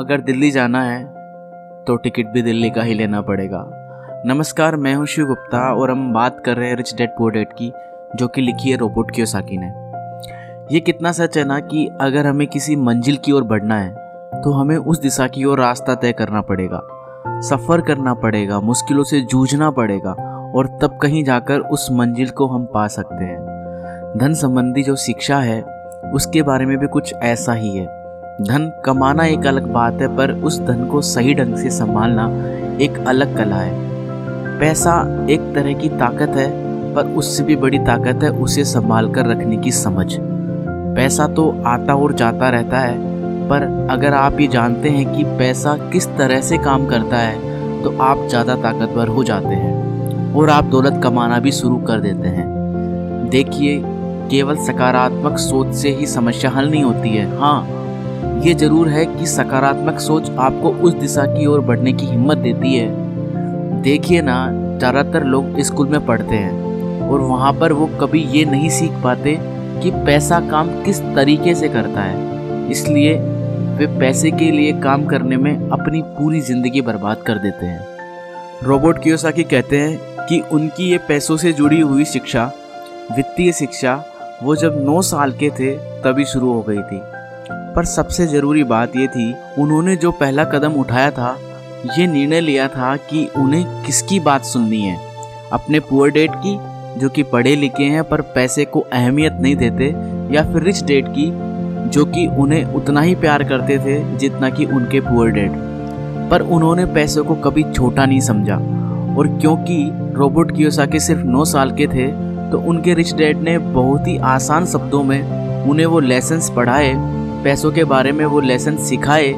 अगर दिल्ली जाना है तो टिकट भी दिल्ली का ही लेना पड़ेगा। नमस्कार, मैं हूँ शिव गुप्ता और हम बात कर रहे हैं रिच डेड पोर डेड की, जो कि लिखी है रोबोट कियोसाकी ने। ये कितना सच है ना कि अगर हमें किसी मंजिल की ओर बढ़ना है तो हमें उस दिशा की ओर रास्ता तय करना पड़ेगा। सफ़र करना पड़ेगा, मुश्किलों से जूझना पड़ेगा, और तब कहीं जाकर उस मंजिल को हम पा सकते हैं। धन संबंधी जो शिक्षा है, उसके बारे में भी कुछ ऐसा ही है। धन कमाना एक अलग बात है, पर उस धन को सही ढंग से संभालना एक अलग कला है। पैसा एक तरह की ताकत है, पर उससे भी बड़ी ताकत है उसे संभाल कर रखने की समझ। पैसा तो आता और जाता रहता है, पर अगर आप ये जानते हैं कि पैसा किस तरह से काम करता है तो आप ज़्यादा ताकतवर हो जाते हैं, और आप दौलत कमाना भी शुरू कर देते हैं। देखिए, केवल सकारात्मक सोच से ही समस्या हल नहीं होती है। हाँ ये ज़रूर है कि सकारात्मक सोच आपको उस दिशा की ओर बढ़ने की हिम्मत देती है। देखिए ना, ज़्यादातर लोग स्कूल में पढ़ते हैं और वहाँ पर वो कभी ये नहीं सीख पाते कि पैसा काम किस तरीके से करता है। इसलिए वे पैसे के लिए काम करने में अपनी पूरी ज़िंदगी बर्बाद कर देते हैं। रोबोट कियोसाकी कहते हैं कि उनकी ये पैसों से जुड़ी हुई शिक्षा, वित्तीय शिक्षा, वो जब 9 साल के थे, तभी शुरू हो गई थी। पर सबसे ज़रूरी बात ये थी, उन्होंने जो पहला कदम उठाया था, ये निर्णय लिया था कि उन्हें किसकी बात सुननी है। अपने पुअर डेट की, जो कि पढ़े लिखे हैं पर पैसे को अहमियत नहीं देते, या फिर रिच डेट की, जो कि उन्हें उतना ही प्यार करते थे जितना कि उनके पुअर डेट पर उन्होंने पैसों को कभी छोटा नहीं समझा, और क्योंकि रोबोट कियोसाकी सिर्फ़ नौ साल के थे तो उनके रिच डैड ने बहुत ही आसान शब्दों में उन्हें वो लेसन्स पढ़ाए पैसों के बारे में वो लेसन सिखाए,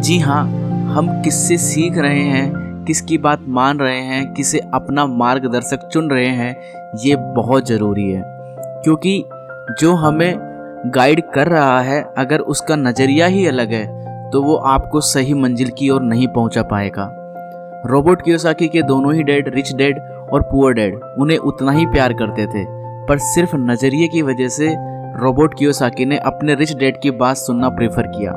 जी हाँ हम किससे सीख रहे हैं, किसकी बात मान रहे हैं, किसे अपना मार्गदर्शक चुन रहे हैं, ये बहुत ज़रूरी है। क्योंकि जो हमें गाइड कर रहा है, अगर उसका नज़रिया ही अलग है तो वो आपको सही मंजिल की ओर नहीं पहुँचा पाएगा। रोबोट कियोसाकी के दोनों ही डैड, रिच डैड और पुअर डैड, उन्हें उतना ही प्यार करते थे, पर सिर्फ़ नज़रिए की वजह से रोबोट कियोसाकी ने अपने रिच डैड की बात सुनना प्रेफर किया।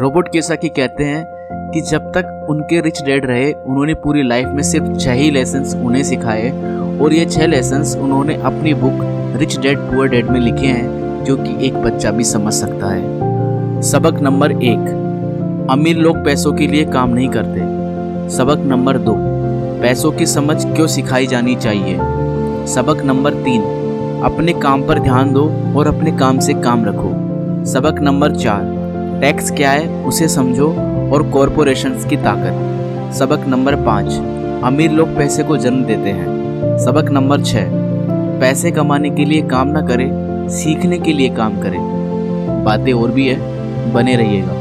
रोबोट कियोसाकी कहते हैं कि जब तक उनके रिच डैड रहे, उन्होंने पूरी लाइफ में सिर्फ़ छह ही लेसन्स उन्हें सिखाए और ये छह लेसन्स उन्होंने अपनी book rich dad poor dad में लिखे हैं, जो कि एक बच्चा भी समझ सकता है। सबक नंबर एक, अमीर लोग पैसों के लिए काम नहीं करते। सबक नंबर दो, पैसों की समझ क्यों सिखाई जानी चाहिए? सबक नंबर तीन अपने काम पर ध्यान दो और अपने काम से काम रखो। सबक नंबर चार। टैक्स क्या है, उसे समझो और कॉरपोरेशन की ताकत। सबक नंबर पाँच। अमीर लोग पैसे को जन्म देते हैं। सबक नंबर छः। पैसे कमाने के लिए काम ना करें, सीखने के लिए काम करें। बातें और भी है, बने रहिएगा।